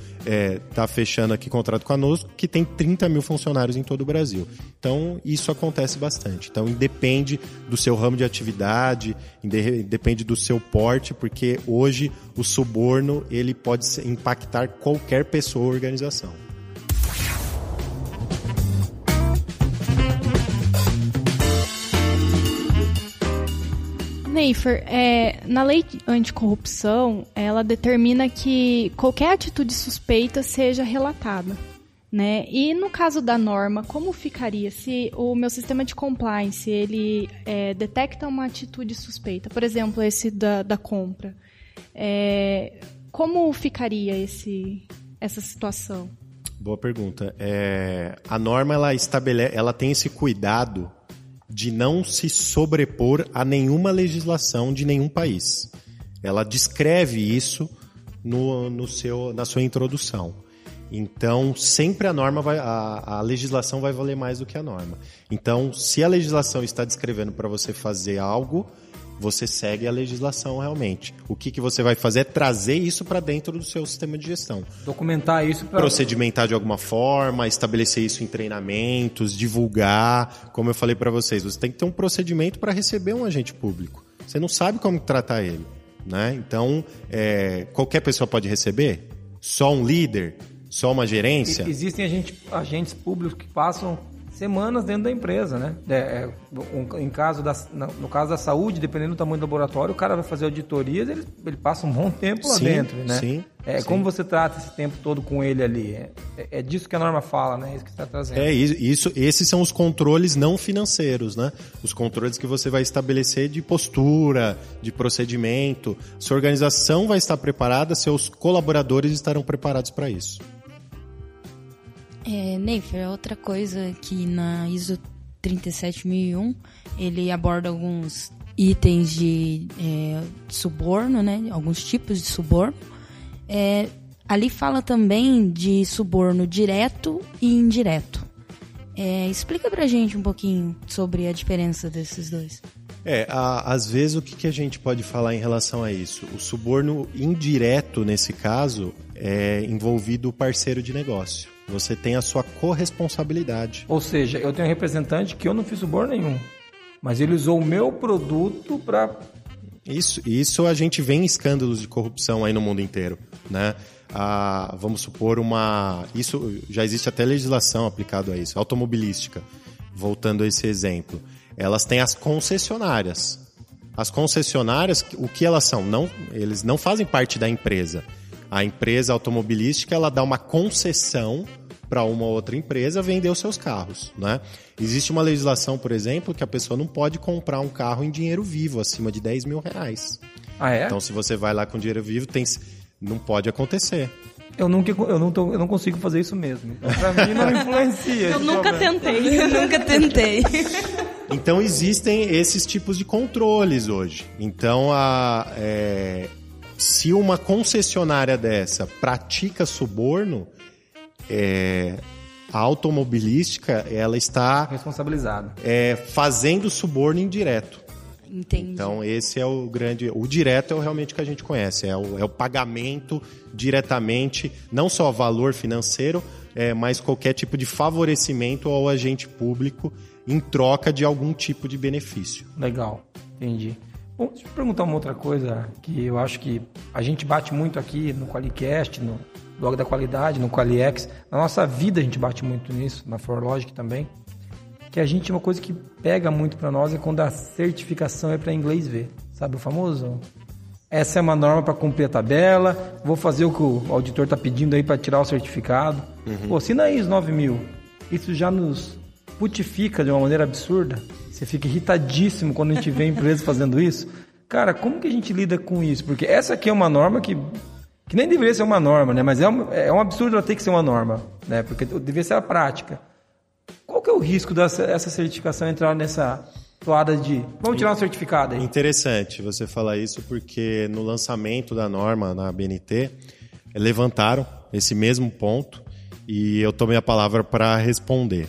está fechando aqui contrato conosco, que tem 30 mil funcionários em todo o Brasil. Então isso acontece bastante. Então depende do seu ramo de atividade, depende do seu porte, porque hoje o suborno ele pode impactar qualquer pessoa ou organização. Neifer, é, na lei anticorrupção, ela determina que qualquer atitude suspeita seja relatada. Né? E no caso da norma, como ficaria se o meu sistema de compliance ele é, detecta uma atitude suspeita? Por exemplo, esse da, da compra. É, como ficaria esse, essa situação? Boa pergunta. É, a norma ela estabelece, ela tem esse cuidado de não se sobrepor a nenhuma legislação de nenhum país. Ela descreve isso no, no seu, na sua introdução. Então, sempre a norma vai, a, a legislação vai valer mais do que a norma. Então, se a legislação está descrevendo para você fazer algo, você segue a legislação realmente. O que, que você vai fazer é trazer isso para dentro do seu sistema de gestão Documentar isso para procedimentar de alguma forma, estabelecer isso em treinamentos, divulgar. Como eu falei para vocês, você tem que ter um procedimento para receber um agente público. Você não sabe como tratar ele, né? Então, é, qualquer pessoa pode receber? Só um líder? Só uma gerência? Existem agente- agentes públicos que passam semanas dentro da empresa, né? É, é, um- em caso da, no caso da saúde, dependendo do tamanho do laboratório, o cara vai fazer auditorias, ele, ele passa um bom tempo lá Sim, dentro, né? sim, é, sim. Como você trata esse tempo todo com ele ali? É, é- é disso que a norma fala, né? É isso que está trazendo. É isso- esses são os controles não financeiros, né? Os controles que você vai estabelecer de postura, de procedimento. Sua organização vai estar preparada, seus colaboradores estarão preparados para isso. É, Neifer, outra coisa que na ISO 37001 ele aborda alguns itens de é, suborno, né? Alguns tipos de suborno. É, ali fala também de suborno direto e indireto. É, explica pra gente um pouquinho sobre a diferença desses dois. É, a- às vezes o que, que a gente pode falar em relação a isso? O suborno indireto, nesse caso, é envolvido o parceiro de negócio. Você tem a sua corresponsabilidade. Ou seja, eu tenho um representante que eu não fiz suborno nenhum, mas ele usou o meu produto para Isso, isso a gente vê em escândalos de corrupção aí no mundo inteiro, né? Ah, vamos supor uma... Isso já existe até legislação aplicada a isso, automobilística. Voltando a esse exemplo. Elas têm as concessionárias. As concessionárias, o que elas são? Não, eles não fazem parte da empresa. A empresa automobilística, ela dá uma concessão para uma outra empresa vender os seus carros, né? Existe uma legislação, por exemplo, que a pessoa não pode comprar um carro em dinheiro vivo, acima de 10 mil reais. Ah, é? Então, se você vai lá com dinheiro vivo, tem, não pode acontecer. Eu nunca eu não, tô- eu não consigo fazer isso mesmo. Então, pra mim não influencia. Eu nunca problema. tentei. Eu nunca tentei. Então existem esses tipos de controles hoje. Então, a, é, se uma concessionária dessa pratica suborno, é, a automobilística ela está Responsabilizado. é, fazendo suborno indireto. Entendi. Então esse é o grande, o direto é o realmente que a gente conhece, é o, é o pagamento diretamente, não só valor financeiro, é, mas qualquer tipo de favorecimento ao agente público em troca de algum tipo de benefício. Legal, entendi. Bom, deixa eu perguntar uma outra coisa que eu acho que a gente bate muito aqui no Qualicast, no blog da qualidade, no Qualiex. Na nossa vida a gente bate muito nisso, na Forlogic também. Que a gente, uma coisa que pega muito para nós é quando a certificação é para inglês ver. Sabe o famoso? Essa é uma norma para cumprir a tabela, vou fazer o que o auditor está pedindo aí para tirar o certificado. Pô, se na ISO 9000, isso já nos putifica de uma maneira absurda. Você fica irritadíssimo quando a gente vê empresas fazendo isso. Cara, como que a gente lida com isso? Porque essa aqui é uma norma que, que nem deveria ser uma norma, né? Mas é um, é um absurdo ela ter que ser uma norma, né? Porque deveria ser a prática. Qual que é o risco dessa essa certificação entrar nessa toada de vamos tirar um certificado aí? Interessante você falar isso porque no lançamento da norma na BNT levantaram esse mesmo ponto e eu tomei a palavra para responder.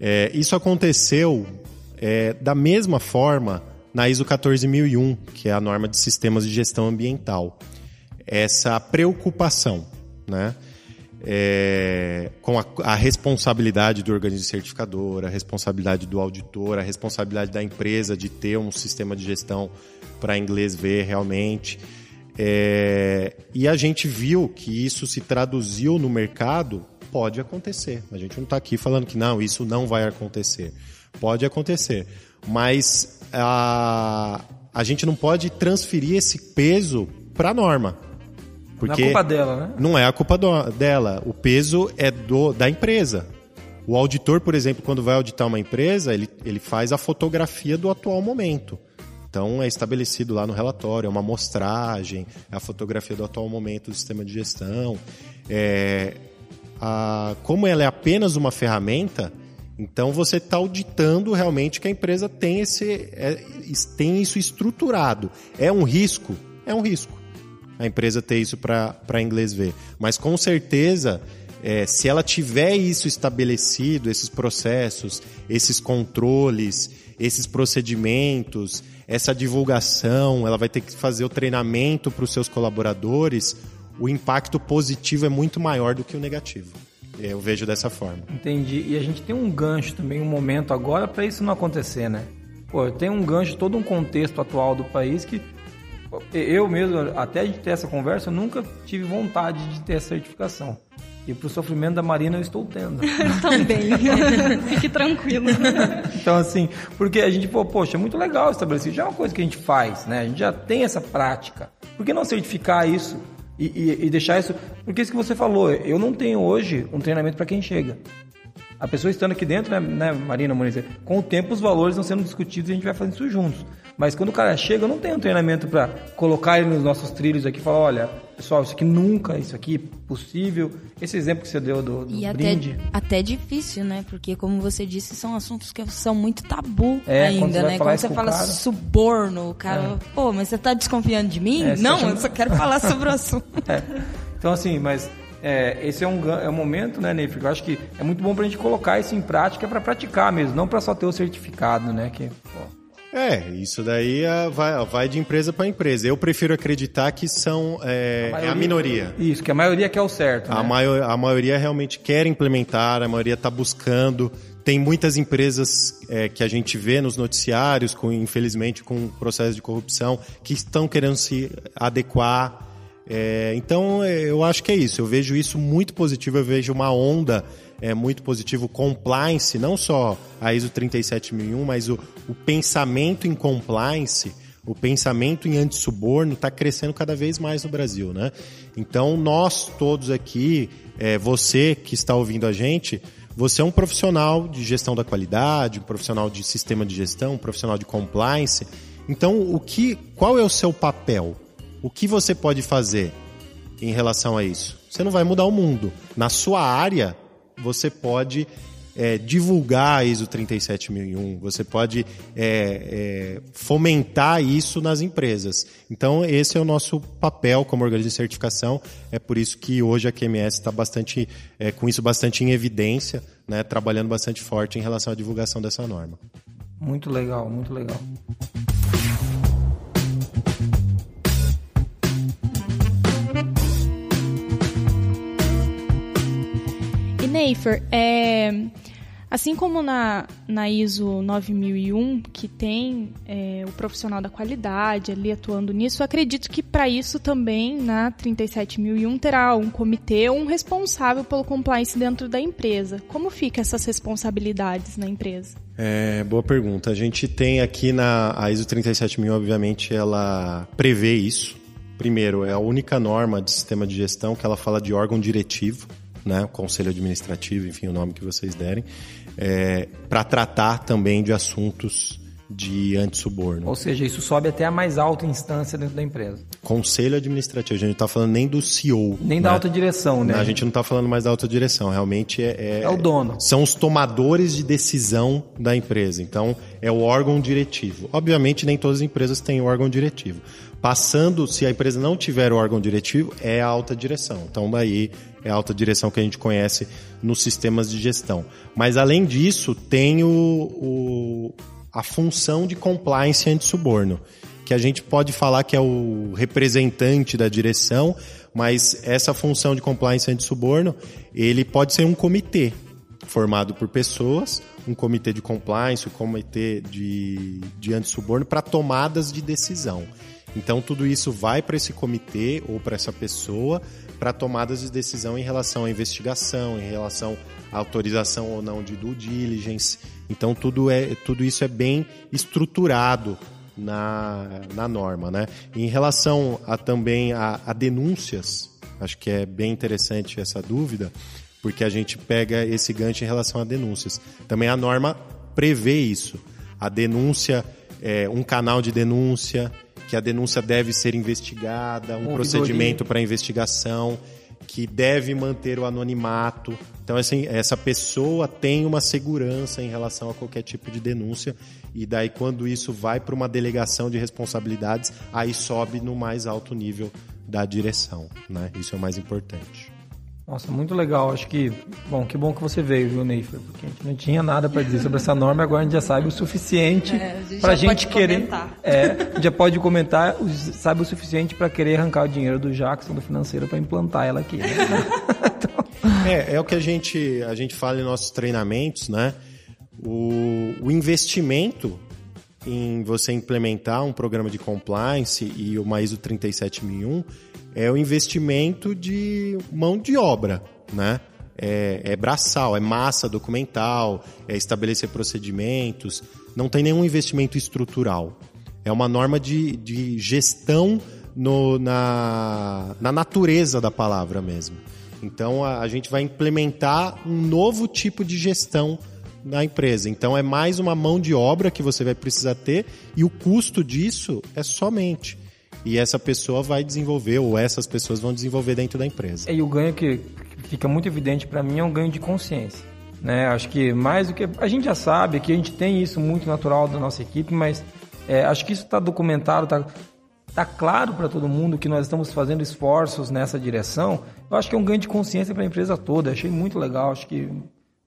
É, isso aconteceu é, da mesma forma na ISO 14001, que é a norma de sistemas de gestão ambiental. Essa preocupação, né? É, com a, a, responsabilidade do organismo certificador, a responsabilidade do auditor, a responsabilidade da empresa de ter um sistema de gestão para inglês ver realmente. É, e a gente viu que isso se traduziu no mercado, pode acontecer. A gente não está aqui falando que não, isso não vai acontecer. Pode acontecer. Mas a, a gente não pode transferir esse peso para a norma. Porque não é culpa dela, né? Não é a culpa do, dela. O peso é do, da empresa. O auditor, por exemplo, quando vai auditar uma empresa, ele, ele faz a fotografia do atual momento. Então é estabelecido lá no relatório, é uma amostragem, é a fotografia do atual momento do sistema de gestão. É, a, como ela é apenas uma ferramenta, então você está auditando realmente que a empresa tem, esse, é, tem isso estruturado. É um risco? É um risco a empresa ter isso para inglês ver. Mas com certeza, é, se ela tiver isso estabelecido, esses processos, esses controles, esses procedimentos, essa divulgação, ela vai ter que fazer o treinamento para os seus colaboradores, o impacto positivo é muito maior do que o negativo. Eu vejo dessa forma. Entendi. E a gente tem um gancho também, um momento agora para isso não acontecer, né? Pô, tem um gancho, todo um contexto atual do país que eu mesmo, até a gente ter essa conversa, eu nunca tive vontade de ter essa certificação. E pro sofrimento da Marina eu estou tendo. Eu também. Fique tranquilo. Então, assim, porque a gente, pô, poxa, é muito legal estabelecido. Já é uma coisa que a gente faz, né? A gente já tem essa prática. Por que não certificar isso e, e, e deixar isso? Porque isso que você falou, eu não tenho hoje um treinamento para quem chega. A pessoa estando aqui dentro, né, né Marina Muniz, com o tempo os valores estão sendo discutidos e a gente vai fazendo isso juntos. Mas quando o cara chega, eu não tenho um treinamento para colocar ele nos nossos trilhos aqui e falar, olha, pessoal, isso aqui nunca, isso aqui é possível. Esse exemplo que você deu do, do e brinde. Até, até difícil, né? Porque, como você disse, são assuntos que são muito tabu é, ainda, quando né? Quando você fala cara... suborno, o cara, é. pô, mas você tá desconfiando de mim? É, não, eu só quero falar sobre o assunto. É. Então, assim, mas é, esse é um, é um momento, né, Ney? Eu acho que é muito bom pra gente colocar isso em prática para praticar mesmo, não para só ter o certificado, né? Que, pô, é, isso daí é, vai, vai de empresa para empresa. Eu prefiro acreditar que são é, a, maioria, é a minoria. Isso, que a maioria quer o certo. A, né? maior, a maioria realmente quer implementar, a maioria está buscando. Tem muitas empresas é, que a gente vê nos noticiários, com, infelizmente, com processo de corrupção, que estão querendo se adequar. É, então, eu acho que é isso. Eu vejo isso muito positivo. Eu vejo uma onda é muito positivo compliance, não só a ISO 37001, mas o, o pensamento em compliance, o pensamento em antissuborno está crescendo cada vez mais no Brasil, né? Então nós todos aqui, é, você que está ouvindo a gente, você é um profissional de gestão da qualidade, um profissional de sistema de gestão, um profissional de compliance. Então, o que, qual é o seu papel? O que você pode fazer em relação a isso? Você não vai mudar o mundo. Na sua área, você pode é, divulgar a ISO 37001, você pode é, é, fomentar isso nas empresas. Então, esse é o nosso papel como organismo de certificação. É por isso que hoje a QMS está bastante, é, com isso bastante em evidência, né, trabalhando bastante forte em relação à divulgação dessa norma. Muito legal, muito legal. Neifer, é, assim como na, na ISO 9001, que tem é, o profissional da qualidade ali atuando nisso, acredito que para isso também na 37001 terá um comitê, um responsável pelo compliance dentro da empresa. Como fica essas responsabilidades na empresa? É, boa pergunta. A gente tem aqui na a ISO 37000, obviamente, ela prevê isso. Primeiro, é a única norma de sistema de gestão que ela fala de órgão diretivo, né, conselho administrativo, enfim, o nome que vocês derem, é, para tratar também de assuntos de antissuborno. Ou seja, isso sobe até a mais alta instância dentro da empresa. Conselho administrativo, a gente não está falando nem do CEO. Nem da né? alta direção, né? A gente não está falando mais da alta direção, realmente é, é, É o dono. São os tomadores de decisão da empresa. Então, é o órgão diretivo. Obviamente, nem todas as empresas têm o órgão diretivo. Passando, se a empresa não tiver o órgão diretivo, é a alta direção. Então, daí é a alta direção que a gente conhece nos sistemas de gestão. Mas, além disso, tem o, o a função de compliance anti-suborno, que a gente pode falar que é o representante da direção, mas essa função de compliance anti-suborno, ele pode ser um comitê formado por pessoas, um comitê de compliance, um comitê de, de anti-suborno para tomadas de decisão. Então tudo isso vai para esse comitê ou para essa pessoa para tomadas de decisão em relação à investigação, em relação à autorização ou não de due diligence. Então tudo, é, tudo isso é bem estruturado na, na norma. Né? Em relação a também a, a denúncias, acho que é bem interessante essa dúvida, porque a gente pega esse gancho em relação a denúncias. Também a norma prevê isso. A denúncia, é, um canal de denúncia, que a denúncia deve ser investigada, um procedimento para investigação, que deve manter o anonimato. Então, assim, essa pessoa tem uma segurança em relação a qualquer tipo de denúncia. E daí, quando isso vai para uma delegação de responsabilidades, aí sobe no mais alto nível da direção. Né? Isso é o mais importante. Nossa, muito legal. Acho que, bom, que bom que você veio, viu, Neifer? Porque a gente não tinha nada para dizer sobre essa norma, agora a gente já sabe o suficiente É, a gente para a já gente pode querer. comentar. É, a gente já pode comentar, sabe o suficiente para querer arrancar o dinheiro do Jackson, do financeiro, para implantar ela aqui. né? É, é o que a gente, a gente fala em nossos treinamentos, né? O, o investimento em você implementar um programa de compliance e uma ISO 37001 é o investimento de mão de obra, né? É, é braçal, é massa documental, é estabelecer procedimentos, não tem nenhum investimento estrutural. É uma norma de, de gestão no- na, na natureza da palavra mesmo. Então a, a gente vai implementar um novo tipo de gestão na empresa. Então é mais uma mão de obra que você vai precisar ter e o custo disso é somente. E essa pessoa vai desenvolver, ou essas pessoas vão desenvolver dentro da empresa. E o ganho que que fica muito evidente para mim é um ganho de consciência. Né? Acho que mais do que. A gente já sabe que a gente tem isso muito natural da nossa equipe, mas é, acho que isso está documentado, está tá claro para todo mundo que nós estamos fazendo esforços nessa direção. Eu acho que é um ganho de consciência para a empresa toda. Achei muito legal. Acho que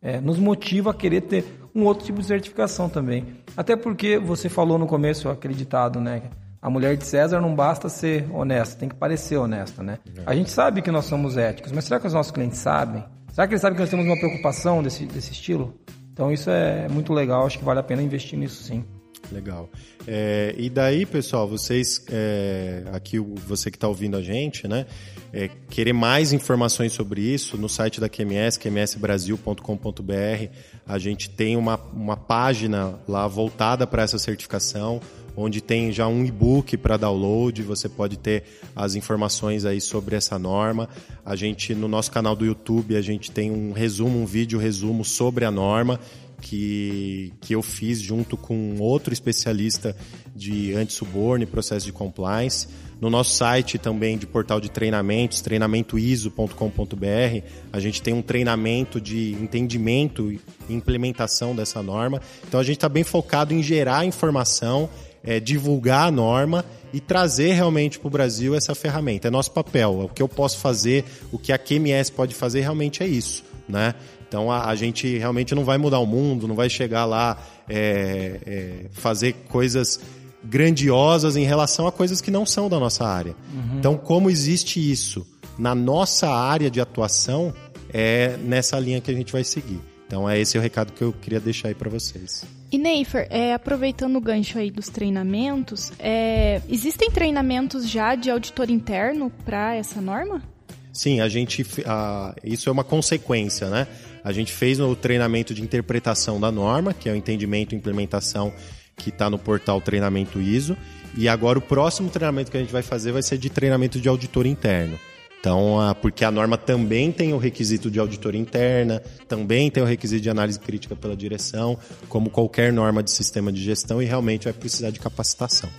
é, nos motiva a querer ter um outro tipo de certificação também. Até porque você falou no começo, acreditado, né? A mulher de César não basta ser honesta, tem que parecer honesta, né? A gente sabe que nós somos éticos, mas será que os nossos clientes sabem? Será que eles sabem que nós temos uma preocupação desse, desse estilo? Então isso é muito legal, acho que vale a pena investir nisso sim. Legal. É, e daí, pessoal, vocês, é, aqui você que está ouvindo a gente, né? é, querer mais informações sobre isso, no site da QMS, qmsbrasil.com.br, a gente tem uma, uma página lá voltada para essa certificação, onde tem já um e-book para download, você pode ter as informações aí sobre essa norma. A gente, no nosso canal do YouTube, a gente tem um resumo, um vídeo resumo sobre a norma, que, que eu fiz junto com outro especialista de anti-suborno e processo de compliance. No nosso site também de portal de treinamentos, treinamentoiso.com.br, a gente tem um treinamento de entendimento e implementação dessa norma. Então a gente está bem focado em gerar informação, é, divulgar a norma e trazer realmente para o Brasil essa ferramenta. É nosso papel. O que eu posso fazer, o que a QMS pode fazer realmente é isso. Né? Então a, a gente realmente não vai mudar o mundo, não vai chegar lá é, é, fazer coisas grandiosas em relação a coisas que não são da nossa área. Uhum. Então, como existe isso na nossa área de atuação, é nessa linha que a gente vai seguir. Então, é esse o recado que eu queria deixar aí para vocês. E Neifer, é, aproveitando o gancho aí dos treinamentos, é, existem treinamentos já de auditor interno para essa norma? Sim, a gente. A, isso é uma consequência, né? A gente fez o treinamento de interpretação da norma, que é o entendimento e implementação que está no portal Treinamento ISO. E agora o próximo treinamento que a gente vai fazer vai ser de treinamento de auditor interno. Então, porque a norma também tem o requisito de auditoria interna, também tem o requisito de análise crítica pela direção, como qualquer norma de sistema de gestão, e realmente vai precisar de capacitação.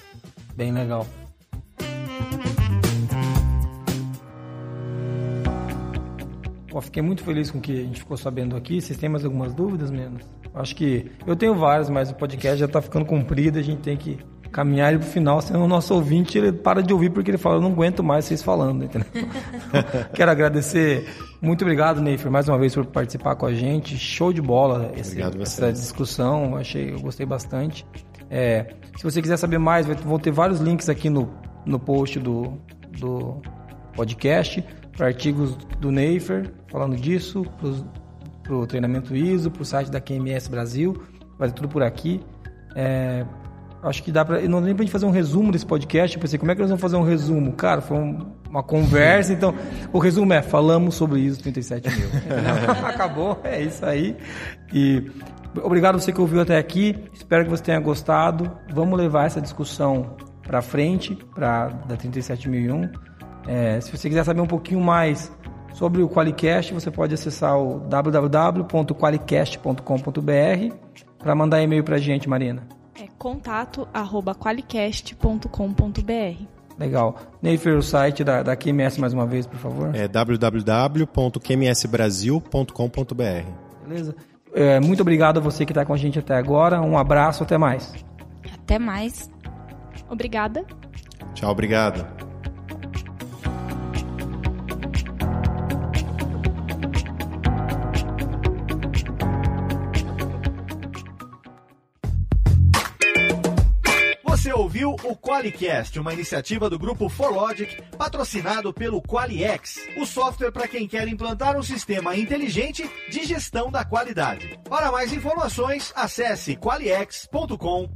Bem legal. Pô, fiquei muito feliz com o que a gente ficou sabendo aqui. Vocês têm mais algumas dúvidas, menos? Acho que eu tenho várias, mas o podcast já está ficando comprido, a gente tem que caminhar ele pro final, senão o nosso ouvinte ele para de ouvir porque ele fala, eu não aguento mais vocês falando, entendeu? Quero agradecer, muito obrigado, Neifer, mais uma vez por participar com a gente, show de bola esse, essa discussão, achei, eu gostei bastante. É, se você quiser saber mais, vão ter vários links aqui no, no post do, do podcast, para artigos do Neifer falando disso, para o treinamento ISO, para o site da QMS Brasil, vai ter tudo por aqui. É, acho que dá para. Não dá nem pra gente fazer um resumo desse podcast. Eu pensei, como é que nós vamos fazer um resumo? Cara, foi um, uma conversa. Então, o resumo é: falamos sobre ISO 37 mil. Acabou, é isso aí. E obrigado você que ouviu até aqui. Espero que você tenha gostado. Vamos levar essa discussão para frente, para da 37001. É, se você quiser saber um pouquinho mais sobre o Qualicast, você pode acessar o www.qualicast.com.br para mandar e-mail para a gente, Marina contato@qualicast.com.br. Legal. Neifer, o site da, da QMS mais uma vez, por favor. É www.qmsbrasil.com.br. Beleza. É, muito obrigado a você que está com a gente até agora. Um abraço, até mais. Até mais. Obrigada. Tchau, obrigado. O Qualicast, uma iniciativa do grupo ForLogic, patrocinado pelo Qualiex, o software para quem quer implantar um sistema inteligente de gestão da qualidade. Para mais informações, acesse qualiex.com.br.